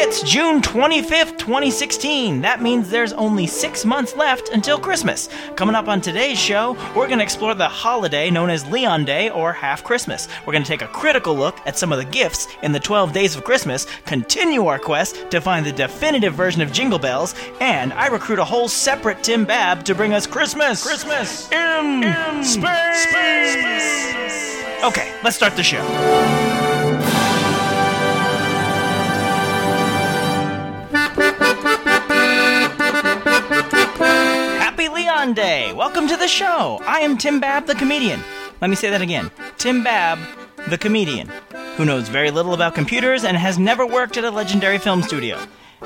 It's June 25th, 2016. That means there's only six months left until Christmas. Coming up on today's show, we're going to explore the holiday known as Leon Day or Half Christmas. We're going to take a critical look at some of the gifts in the 12 days of Christmas, continue our quest to find the definitive version of Jingle Bells, and I recruit a whole separate Tim Babb to bring us Christmas. Christmas In, space. Okay, let's start the show. Day! Welcome to the show! I am Tim Babb, the comedian. Let me say that again Tim Babb, the comedian, who knows very little about computers and has never worked at a legendary film studio.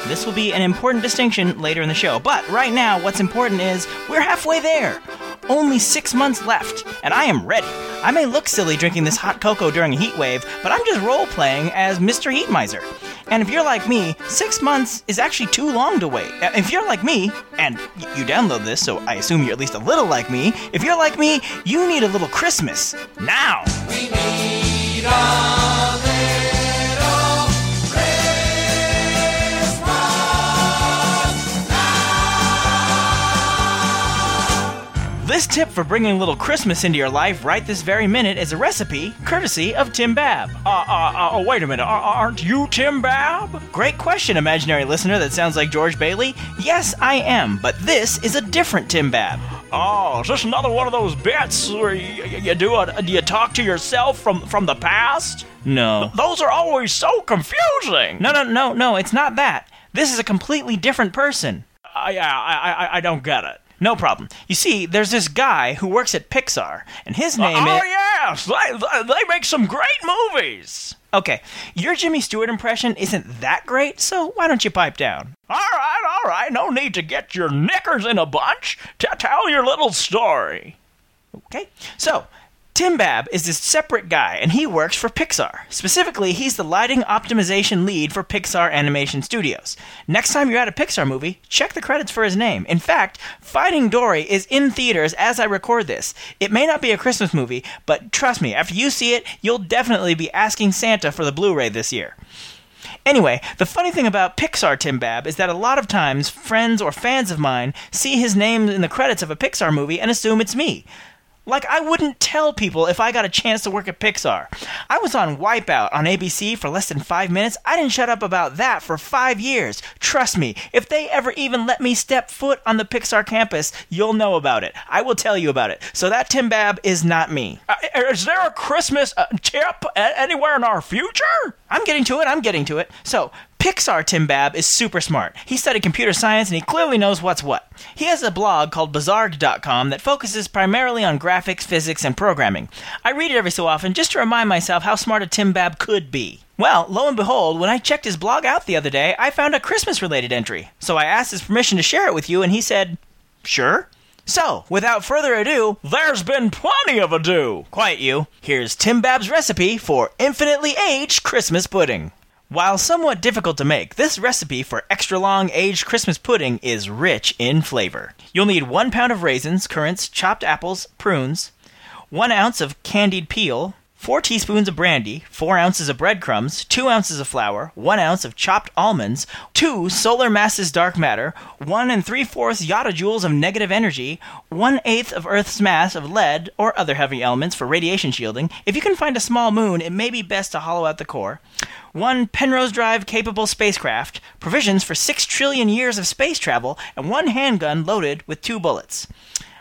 This will be an important distinction later in the show, but right now, what's important is we're halfway there. Only six months left, and I am ready. I may look silly drinking this hot cocoa during a heat wave, but I'm just role playing as Mr. Heat Miser. And if you're like me, six months is actually too long to wait. Uh, If you're like me, and you download this, so I assume you're at least a little like me, if you're like me, you need a little Christmas. Now! This tip for bringing a little Christmas into your life right this very minute is a recipe courtesy of Tim Babb. Uh, uh, uh, oh, wait a minute. Ar- aren't you Tim Babb? Great question, imaginary listener that sounds like George Bailey. Yes, I am, but this is a different Tim Babb. Oh, is this another one of those bits where you, you do a, do you talk to yourself from, from the past? No. Those are always so confusing. No, no, no, no, it's not that. This is a completely different person. Uh, yeah, I, I, I don't get it. No problem. You see, there's this guy who works at Pixar, and his name oh is. yes, they, they make some great movies. Okay, your Jimmy Stewart impression isn't that great, so why don't you pipe down? All right, all right. No need to get your knickers in a bunch. T- tell your little story. Okay, so Tim Babb is this separate guy, and he works for Pixar. Specifically, he's the lighting optimization lead for Pixar Animation Studios. Next time you're at a Pixar movie, check the credits for his name. In fact, Finding Dory is in theaters as I record this. It may not be a Christmas movie, but trust me, after you see it, you'll definitely be asking Santa for the Blu ray this year. Anyway, the funny thing about Pixar Tim Babb is that a lot of times friends or fans of mine see his name in the credits of a Pixar movie and assume it's me. Like, I wouldn't tell people if I got a chance to work at Pixar. I was on Wipeout on ABC for less than five minutes. I didn't shut up about that for five years. Trust me, if they ever even let me step foot on the Pixar campus, you'll know about it. I will tell you about it. So that Tim Babb is not me. Uh, is there a Christmas uh, tip anywhere in our future? I'm getting to it. I'm getting to it. So, Pixar Tim Babb is super smart. He studied computer science and he clearly knows what's what. He has a blog called Bzarg.com that focuses primarily on graphics, physics, and programming. I read it every so often just to remind myself how smart a Tim Babb could be. Well, lo and behold, when I checked his blog out the other day, I found a Christmas related entry. So I asked his permission to share it with you, and he said, Sure. So, without further ado, There's been plenty of ado. Quiet you. Here's Tim Babb's recipe for infinitely aged Christmas pudding. While somewhat difficult to make, this recipe for extra long aged Christmas pudding is rich in flavor. You'll need one pound of raisins, currants, chopped apples, prunes, one ounce of candied peel, four teaspoons of brandy, four ounces of breadcrumbs, two ounces of flour, one ounce of chopped almonds, two solar masses dark matter, one and three fourths yotta-joules of negative energy, one eighth of Earth's mass of lead or other heavy elements for radiation shielding. If you can find a small moon, it may be best to hollow out the core. One Penrose Drive capable spacecraft, provisions for six trillion years of space travel, and one handgun loaded with two bullets.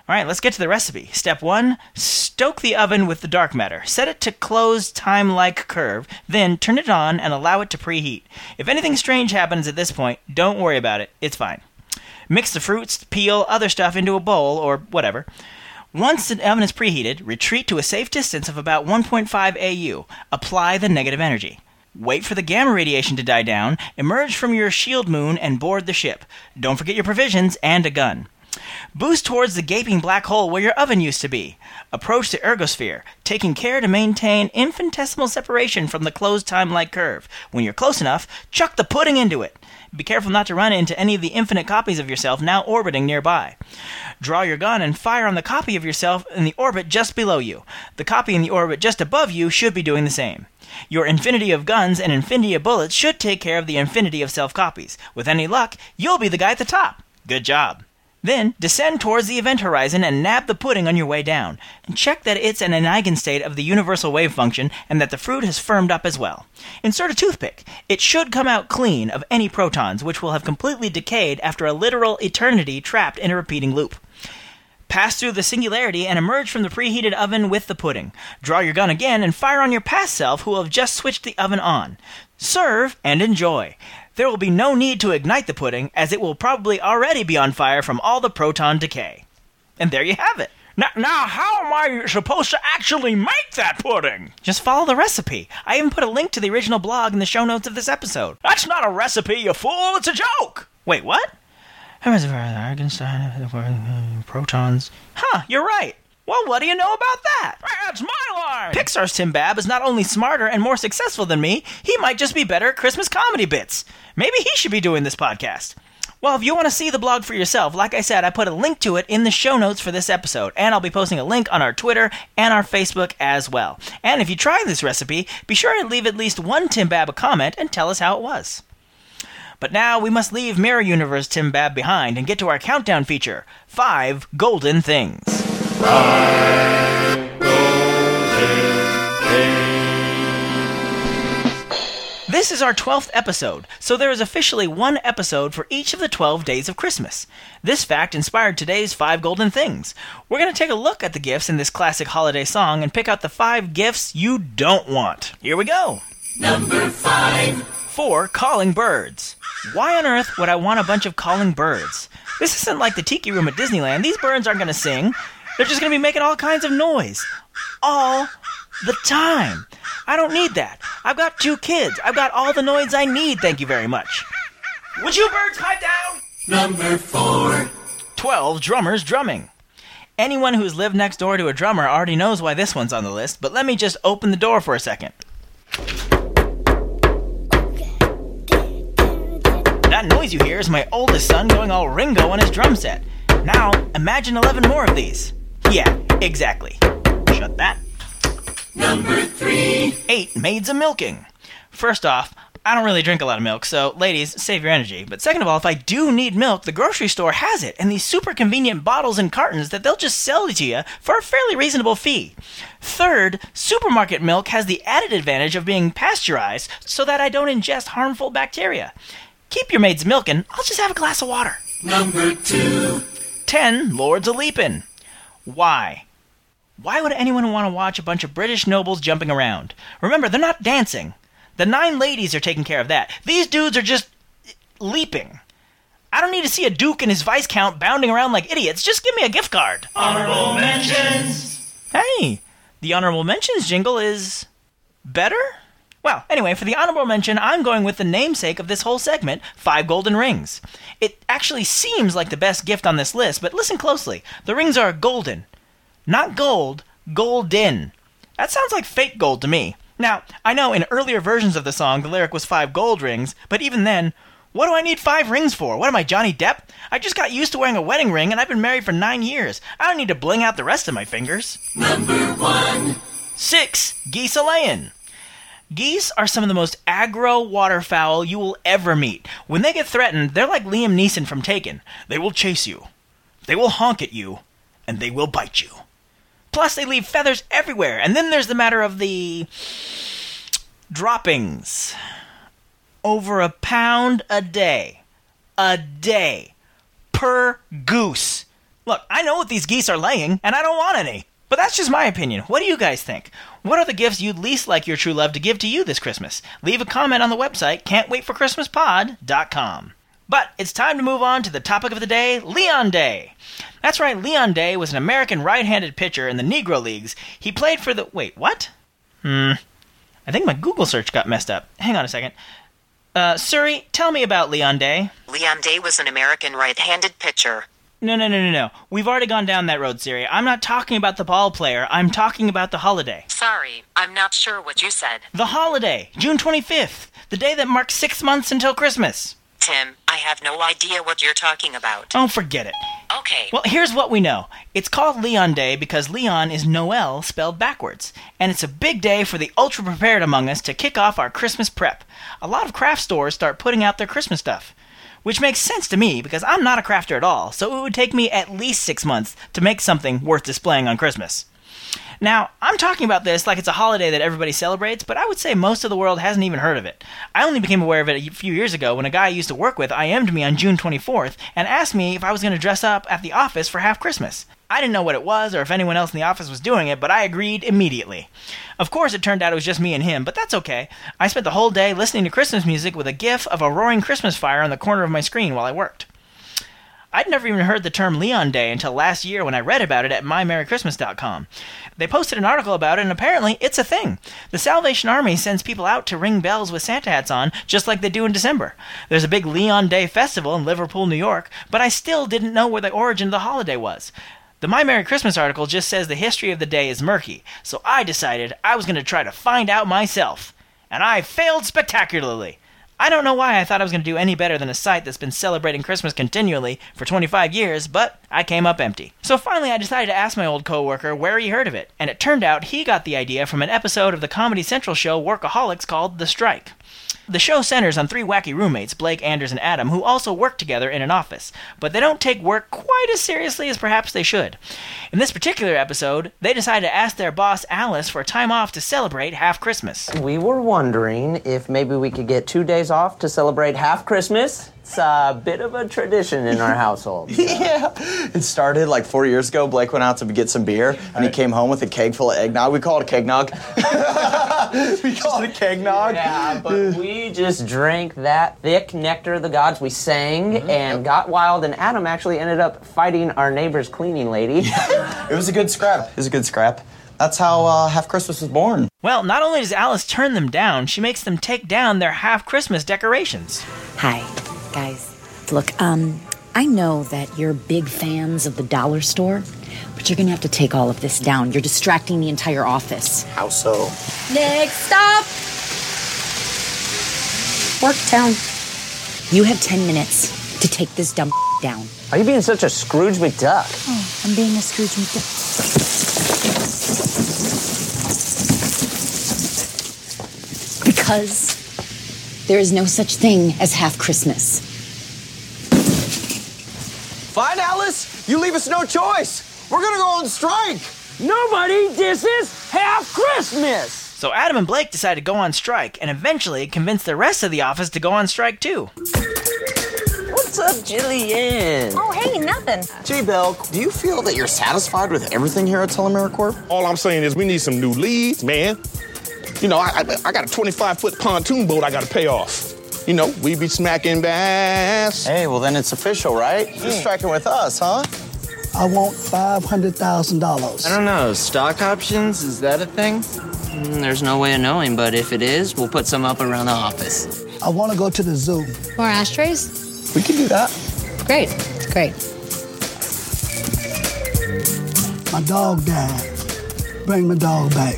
All right, let's get to the recipe. Step one stoke the oven with the dark matter. Set it to closed time like curve, then turn it on and allow it to preheat. If anything strange happens at this point, don't worry about it, it's fine. Mix the fruits, peel, other stuff into a bowl or whatever. Once the oven is preheated, retreat to a safe distance of about 1.5 AU. Apply the negative energy. Wait for the gamma radiation to die down, emerge from your shield moon, and board the ship. Don't forget your provisions and a gun. Boost towards the gaping black hole where your oven used to be. Approach the ergosphere, taking care to maintain infinitesimal separation from the closed time-like curve. When you're close enough, chuck the pudding into it. Be careful not to run into any of the infinite copies of yourself now orbiting nearby. Draw your gun and fire on the copy of yourself in the orbit just below you. The copy in the orbit just above you should be doing the same. Your infinity of guns and infinity of bullets should take care of the infinity of self copies. With any luck, you'll be the guy at the top. Good job. Then descend towards the event horizon and nab the pudding on your way down. Check that it's in an eigenstate of the universal wave function and that the fruit has firmed up as well. Insert a toothpick. It should come out clean of any protons, which will have completely decayed after a literal eternity trapped in a repeating loop. Pass through the singularity and emerge from the preheated oven with the pudding. Draw your gun again and fire on your past self who will have just switched the oven on. Serve and enjoy. There will be no need to ignite the pudding, as it will probably already be on fire from all the proton decay. And there you have it. Now, now, how am I supposed to actually make that pudding? Just follow the recipe. I even put a link to the original blog in the show notes of this episode. That's not a recipe, you fool. It's a joke. Wait, what? Protons. Huh, you're right. Well, what do you know about that? That's my line. Pixar's Tim Babb is not only smarter and more successful than me, he might just be better at Christmas comedy bits. Maybe he should be doing this podcast. Well, if you want to see the blog for yourself, like I said, I put a link to it in the show notes for this episode, and I'll be posting a link on our Twitter and our Facebook as well. And if you try this recipe, be sure to leave at least one Tim Babb a comment and tell us how it was. But now we must leave Mirror Universe Tim Babb behind and get to our countdown feature Five Golden Things. This is our 12th episode, so there is officially one episode for each of the 12 days of Christmas. This fact inspired today's 5 golden things. We're going to take a look at the gifts in this classic holiday song and pick out the 5 gifts you don't want. Here we go. Number five. 4. Calling birds. Why on earth would I want a bunch of calling birds? This isn't like the tiki room at Disneyland. These birds aren't going to sing. They're just going to be making all kinds of noise. All the time. I don't need that. I've got two kids. I've got all the noise I need, thank you very much. Would you birds pipe down? Number four. 12 drummers drumming. Anyone who's lived next door to a drummer already knows why this one's on the list, but let me just open the door for a second. That noise you hear is my oldest son going all Ringo on his drum set. Now, imagine 11 more of these. Yeah, exactly. Shut that. Number three. 8 maids a milking. First off, I don't really drink a lot of milk, so ladies, save your energy. But second of all, if I do need milk, the grocery store has it, and these super convenient bottles and cartons that they'll just sell to you for a fairly reasonable fee. Third, supermarket milk has the added advantage of being pasteurized so that I don't ingest harmful bacteria. Keep your maids milking, I'll just have a glass of water. Number two. 10 Lords a Leapin'. Why? Why would anyone want to watch a bunch of British nobles jumping around? Remember, they're not dancing. The nine ladies are taking care of that. These dudes are just eh, leaping. I don't need to see a duke and his viscount bounding around like idiots. Just give me a gift card. Honorable mentions. Hey, the honorable mentions jingle is better? Well, anyway, for the honorable mention, I'm going with the namesake of this whole segment, Five Golden Rings. It actually seems like the best gift on this list, but listen closely. The rings are golden. Not gold, golden. That sounds like fake gold to me. Now, I know in earlier versions of the song the lyric was five gold rings, but even then, what do I need five rings for? What am I, Johnny Depp? I just got used to wearing a wedding ring and I've been married for nine years. I don't need to bling out the rest of my fingers. Number one. Six, geese a layin'. Geese are some of the most aggro waterfowl you will ever meet. When they get threatened, they're like Liam Neeson from Taken. They will chase you, they will honk at you, and they will bite you. Plus, they leave feathers everywhere. And then there's the matter of the droppings. Over a pound a day. A day. Per goose. Look, I know what these geese are laying, and I don't want any. But that's just my opinion. What do you guys think? What are the gifts you'd least like your true love to give to you this Christmas? Leave a comment on the website can'twaitforchristmaspod.com. But it's time to move on to the topic of the day, Leon Day. That's right, Leon Day was an American right-handed pitcher in the Negro Leagues. He played for the Wait, what? Hmm. I think my Google search got messed up. Hang on a second. Uh, Siri, tell me about Leon Day. Leon Day was an American right-handed pitcher. No, no, no, no, no. We've already gone down that road, Siri. I'm not talking about the ball player. I'm talking about the holiday. Sorry, I'm not sure what you said. The holiday, June 25th, the day that marks six months until Christmas. Tim, I have no idea what you're talking about. Oh, forget it. Okay. Well, here's what we know. It's called Leon Day because Leon is Noel spelled backwards. And it's a big day for the ultra prepared among us to kick off our Christmas prep. A lot of craft stores start putting out their Christmas stuff. Which makes sense to me because I'm not a crafter at all, so it would take me at least six months to make something worth displaying on Christmas. Now, I'm talking about this like it's a holiday that everybody celebrates, but I would say most of the world hasn't even heard of it. I only became aware of it a few years ago when a guy I used to work with IM'd me on June 24th and asked me if I was going to dress up at the office for half Christmas. I didn't know what it was or if anyone else in the office was doing it, but I agreed immediately. Of course, it turned out it was just me and him, but that's okay. I spent the whole day listening to Christmas music with a gif of a roaring Christmas fire on the corner of my screen while I worked. I'd never even heard the term Leon Day until last year when I read about it at mymerrychristmas.com. They posted an article about it, and apparently it's a thing. The Salvation Army sends people out to ring bells with Santa hats on, just like they do in December. There's a big Leon Day festival in Liverpool, New York, but I still didn't know where the origin of the holiday was. The My Merry Christmas article just says the history of the day is murky, so I decided I was going to try to find out myself. And I failed spectacularly. I don't know why I thought I was going to do any better than a site that's been celebrating Christmas continually for 25 years, but I came up empty. So finally, I decided to ask my old coworker where he heard of it, and it turned out he got the idea from an episode of the Comedy Central show Workaholics called The Strike. The show centers on three wacky roommates, Blake, Anders, and Adam, who also work together in an office, but they don't take work quite as seriously as perhaps they should. In this particular episode, they decide to ask their boss, Alice, for time off to celebrate half Christmas. We were wondering if maybe we could get two days off to celebrate half Christmas. It's a bit of a tradition in our household. Yeah, it started like four years ago. Blake went out to get some beer, and he came home with a keg full of eggnog. We call it a kegnog. we call it a kegnog. Yeah, but we just drank that thick nectar of the gods. We sang and got wild, and Adam actually ended up fighting our neighbor's cleaning lady. It was a good scrap. It was a good scrap. That's how uh, Half Christmas was born. Well, not only does Alice turn them down, she makes them take down their half Christmas decorations. Hi, guys. Look, um, I know that you're big fans of the dollar store, but you're gonna have to take all of this down. You're distracting the entire office. How so? Next stop! Worktown. You have 10 minutes to take this dumb down. Are you being such a Scrooge McDuck? Oh, I'm being a Scrooge McDuck. Because there is no such thing as half Christmas. Fine, Alice. You leave us no choice. We're gonna go on strike. Nobody disses half Christmas! So Adam and Blake decide to go on strike and eventually convince the rest of the office to go on strike too. What's up, Jillian? Oh, hey, nothing. J Bell, do you feel that you're satisfied with everything here at TelAmeriCorp? All I'm saying is we need some new leads, man. You know, I, I, I got a 25 foot pontoon boat I got to pay off. You know, we be smacking bass. Hey, well then it's official, right? You're striking with us, huh? I want $500,000. I don't know. Stock options? Is that a thing? Mm, There's no way of knowing, but if it is, we'll put some up around the office. I want to go to the zoo. More ashtrays? We can do that. Great, great. My dog died. Bring my dog back.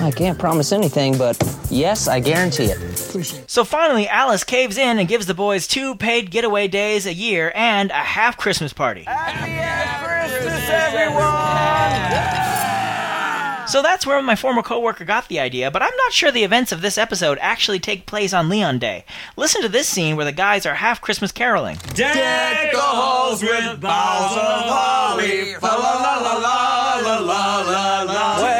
I can't promise anything, but yes, I guarantee it. Appreciate it. So finally, Alice caves in and gives the boys two paid getaway days a year and a half Christmas party. Happy Christmas, everyone! So that's where my former coworker got the idea, but I'm not sure the events of this episode actually take place on Leon Day. Listen to this scene where the guys are half Christmas caroling. Deck the halls with boughs of holly. Fa la la la la la la la la.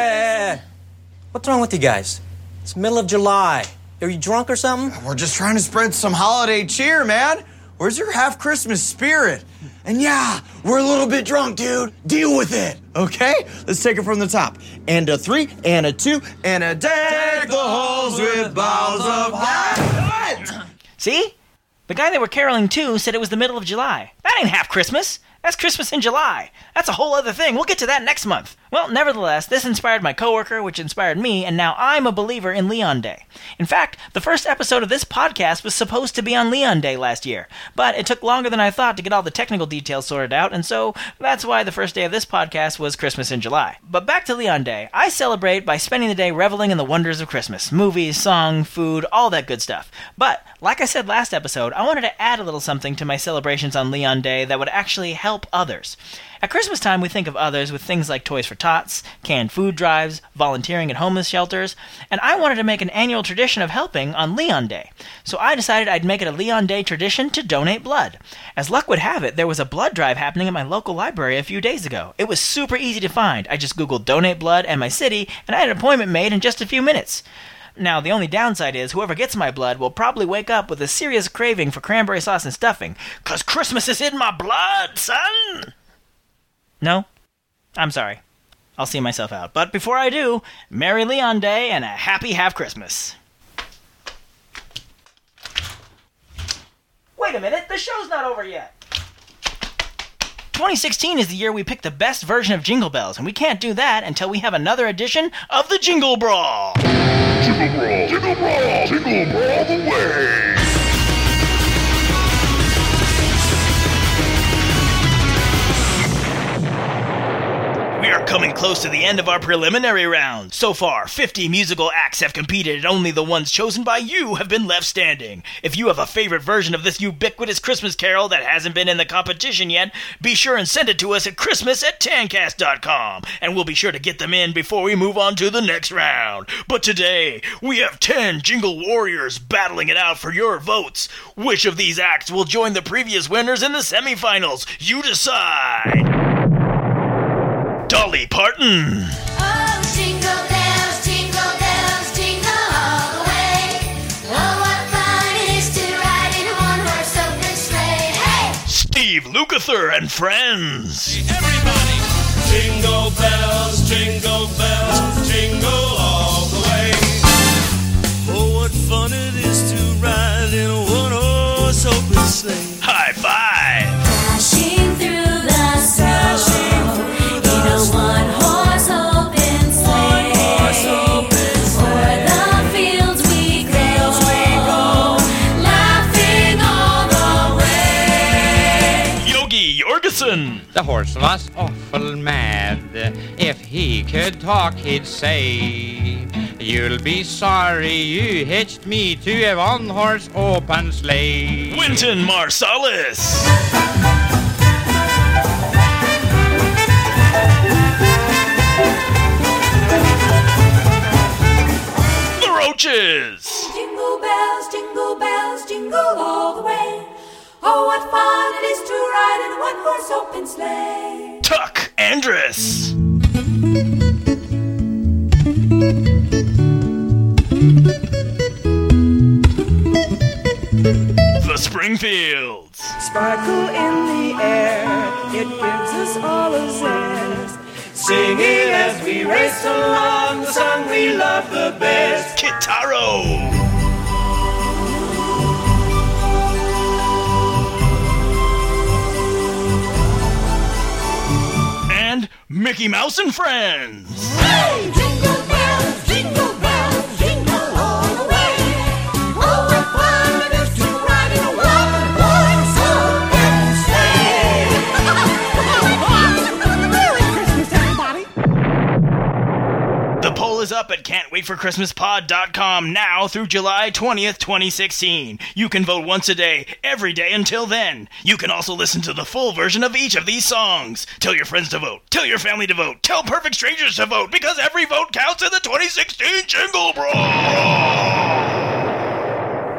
Hey, what's wrong with you guys? It's middle of July. Are you drunk or something? We're just trying to spread some holiday cheer, man. Where's your half Christmas spirit? And yeah, we're a little bit drunk, dude. Deal with it, okay? Let's take it from the top. And a three, and a two, and a deck the halls with boughs of holly. See? The guy they were caroling to said it was the middle of July. That ain't half Christmas. That's Christmas in July. That's a whole other thing. We'll get to that next month. Well, nevertheless, this inspired my coworker, which inspired me, and now I'm a believer in Leon Day. In fact, the first episode of this podcast was supposed to be on Leon Day last year, but it took longer than I thought to get all the technical details sorted out, and so that's why the first day of this podcast was Christmas in July. But back to Leon Day. I celebrate by spending the day reveling in the wonders of Christmas movies, song, food, all that good stuff. But, like I said last episode, I wanted to add a little something to my celebrations on Leon Day that would actually help others. At Christmas time, we think of others with things like Toys for Tots, canned food drives, volunteering at homeless shelters, and I wanted to make an annual tradition of helping on Leon Day. So I decided I'd make it a Leon Day tradition to donate blood. As luck would have it, there was a blood drive happening at my local library a few days ago. It was super easy to find. I just googled donate blood and my city, and I had an appointment made in just a few minutes. Now, the only downside is whoever gets my blood will probably wake up with a serious craving for cranberry sauce and stuffing, 'cause Christmas is in my blood, son! No? I'm sorry. I'll see myself out. But before I do, Merry Leon Day and a happy half Christmas. Wait a minute, the show's not over yet. 2016 is the year we pick the best version of Jingle Bells, and we can't do that until we have another edition of the Jingle Brawl. Jingle Brawl, Jingle Brawl, Jingle Brawl the way. Are coming close to the end of our preliminary round. So far, 50 musical acts have competed, and only the ones chosen by you have been left standing. If you have a favorite version of this ubiquitous Christmas carol that hasn't been in the competition yet, be sure and send it to us at Christmas at tancast.com, and we'll be sure to get them in before we move on to the next round. But today, we have 10 Jingle Warriors battling it out for your votes. Which of these acts will join the previous winners in the semifinals? You decide. Dolly Parton. Oh, jingle bells, jingle bells, jingle all the way. Oh, what fun it is to ride in a one-horse open sleigh. Hey! Steve Lukather and friends. Everybody. Jingle bells, jingle bells, jingle all the way. Oh, what fun it is to ride in a one-horse open sleigh. Horse was awful mad. If he could talk, he'd say, You'll be sorry you hitched me to a one horse open sleigh. Wynton Marsalis. The Roches. Jingle bells, jingle bells, jingle all the way. Oh, what fun it is to ride in a one-horse open sleigh. Tuck Andress. The Springfields. Sparkle in the air, it gives us all a zest. Singing as we race along the song we love the best. Kitaro. Mickey Mouse and Friends. Is up at can'twaitforchristmaspod.com now through July 20th, 2016. You can vote once a day, every day until then. You can also listen to the full version of each of these songs. Tell your friends to vote. Tell your family to vote. Tell perfect strangers to vote because every vote counts in the 2016 Jingle Brawl.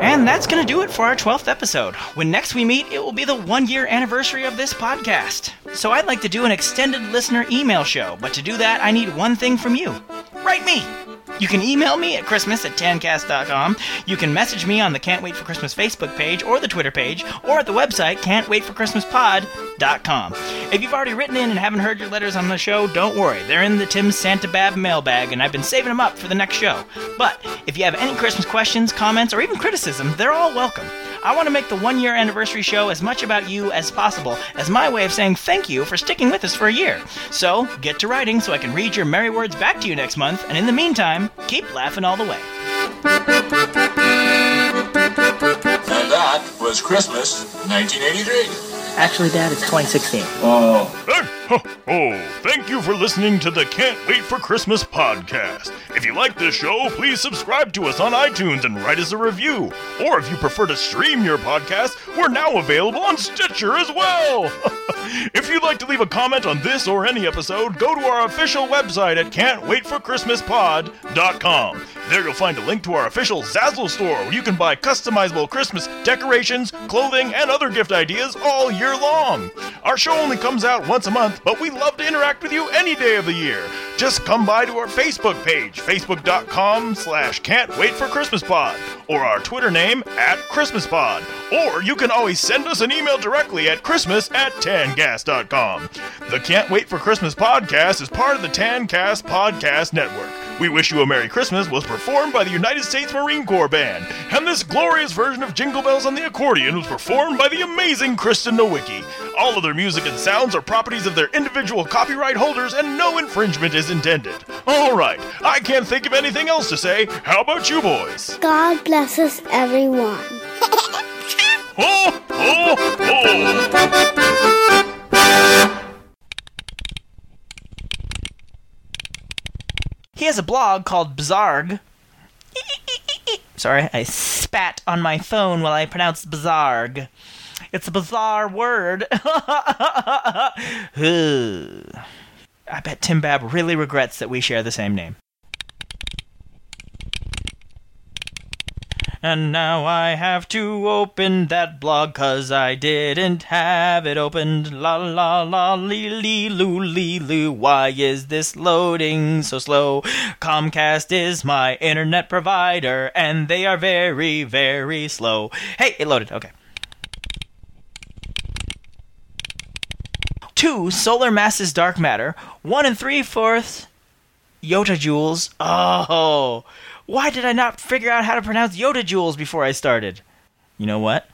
And that's going to do it for our 12th episode. When next we meet, it will be the one year anniversary of this podcast. So I'd like to do an extended listener email show, but to do that, I need one thing from you. Write me! You can email me at Christmas at tancast.com. You can message me on the Can't Wait for Christmas Facebook page or the Twitter page or at the website can'twaitforchristmaspod.com. If you've already written in and haven't heard your letters on the show, don't worry. They're in the Tim Santa Babb mailbag and I've been saving them up for the next show. But if you have any Christmas questions, comments, or even criticism, they're all welcome. I want to make the one year anniversary show as much about you as possible as my way of saying thank you for sticking with us for a year. So get to writing so I can read your merry words back to you next month, and in the meantime, keep laughing all the way. And that was Christmas 1983. Actually, Dad, it's 2016. Oh. Oh, thank you for listening to the Can't Wait for Christmas podcast. If you like this show, please subscribe to us on iTunes and write us a review. Or if you prefer to stream your podcast, we're now available on Stitcher as well. if you'd like to leave a comment on this or any episode, go to our official website at can'twaitforchristmaspod.com. There you'll find a link to our official Zazzle store where you can buy customizable Christmas decorations, clothing, and other gift ideas all year long. Our show only comes out once a month, but we love to interact with you any day of the year. Just come by to our Facebook page, facebook.com slash can't wait for Christmas pod, or our Twitter name at Christmas pod. Or you can always send us an email directly at christmas at tancast.com. The Can't Wait for Christmas podcast is part of the Tancast Podcast Network. We Wish You a Merry Christmas was performed by the United States Marine Corps Band, and this glorious version of Jingle Bells on the Accordion was performed by the amazing Kristen Nowicki. All of their music and sounds are properties of their individual copyright holders, and no infringement is intended. All right, I can't think of anything else to say. How about you boys? God bless us, everyone. a blog called Bizarg. Sorry, I spat on my phone while I pronounced Bizarg. It's a bizarre word. I bet Tim Babb really regrets that we share the same name. And now I have to open that blog cause I didn't have it opened. La la la lee lee loo lee loo. Why is this loading so slow? Comcast is my internet provider and they are very, very slow. Hey, it loaded. Okay. Two solar masses dark matter, one and three fourths Yota joules. Oh, why did I not figure out how to pronounce Yoda joules before I started? You know what?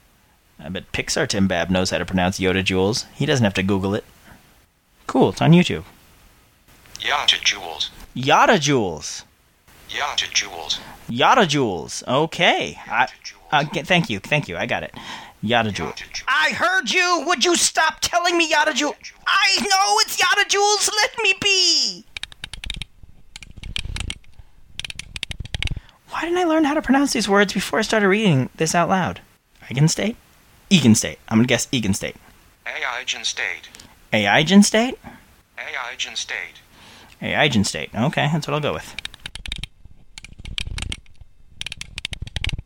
I bet Pixar Tim Babb knows how to pronounce Yoda joules. He doesn't have to Google it. Cool, it's on YouTube. Yoda jewels. Yada joules. Yada jewels. Yada joules. Okay. I, uh, thank you, thank you. I got it. Yada joules. I heard you. Would you stop telling me Yada joules? I know it's Yada joules. Let me be. Why didn't I learn how to pronounce these words before I started reading this out loud? Egan State? Egan State. I'm gonna guess Egan State. Aigen State. Aigen State? Aigen State. Aigen State. Okay, that's what I'll go with.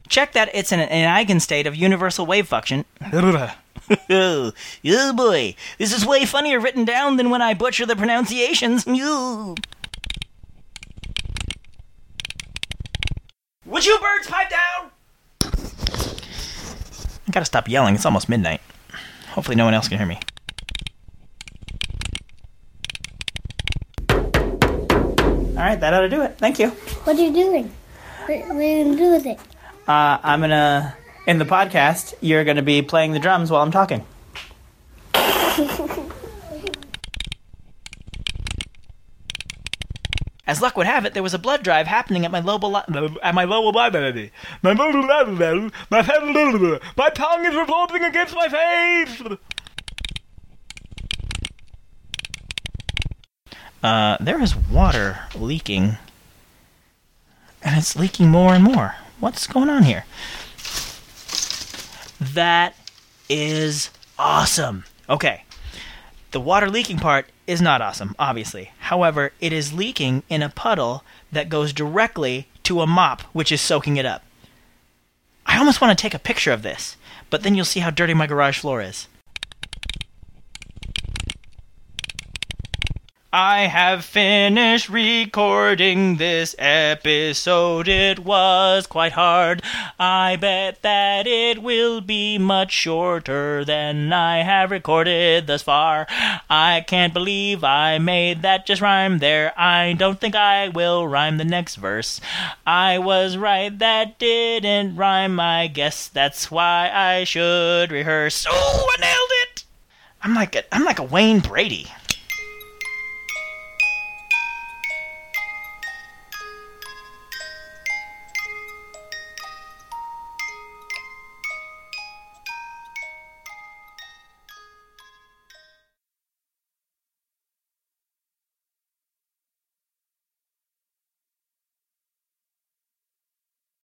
Check that it's an, an eigenstate of universal wave function. oh boy, this is way funnier written down than when I butcher the pronunciations. Would you birds pipe down? I gotta stop yelling. It's almost midnight. Hopefully, no one else can hear me. All right, that ought to do it. Thank you. What are you doing? What, what are you gonna do with it? Uh, I'm gonna in the podcast. You're gonna be playing the drums while I'm talking. As luck would have it, there was a blood drive happening at my local li- at my local library. My my. My tongue is revolting against my face. Uh, there is water leaking, and it's leaking more and more. What's going on here? That is awesome. Okay. The water leaking part is not awesome, obviously. However, it is leaking in a puddle that goes directly to a mop, which is soaking it up. I almost want to take a picture of this, but then you'll see how dirty my garage floor is. I have finished recording this episode. It was quite hard. I bet that it will be much shorter than I have recorded thus far. I can't believe I made that just rhyme there. I don't think I will rhyme the next verse. I was right, that didn't rhyme. I guess that's why I should rehearse. Oh, I nailed it! I'm like a, I'm like a Wayne Brady.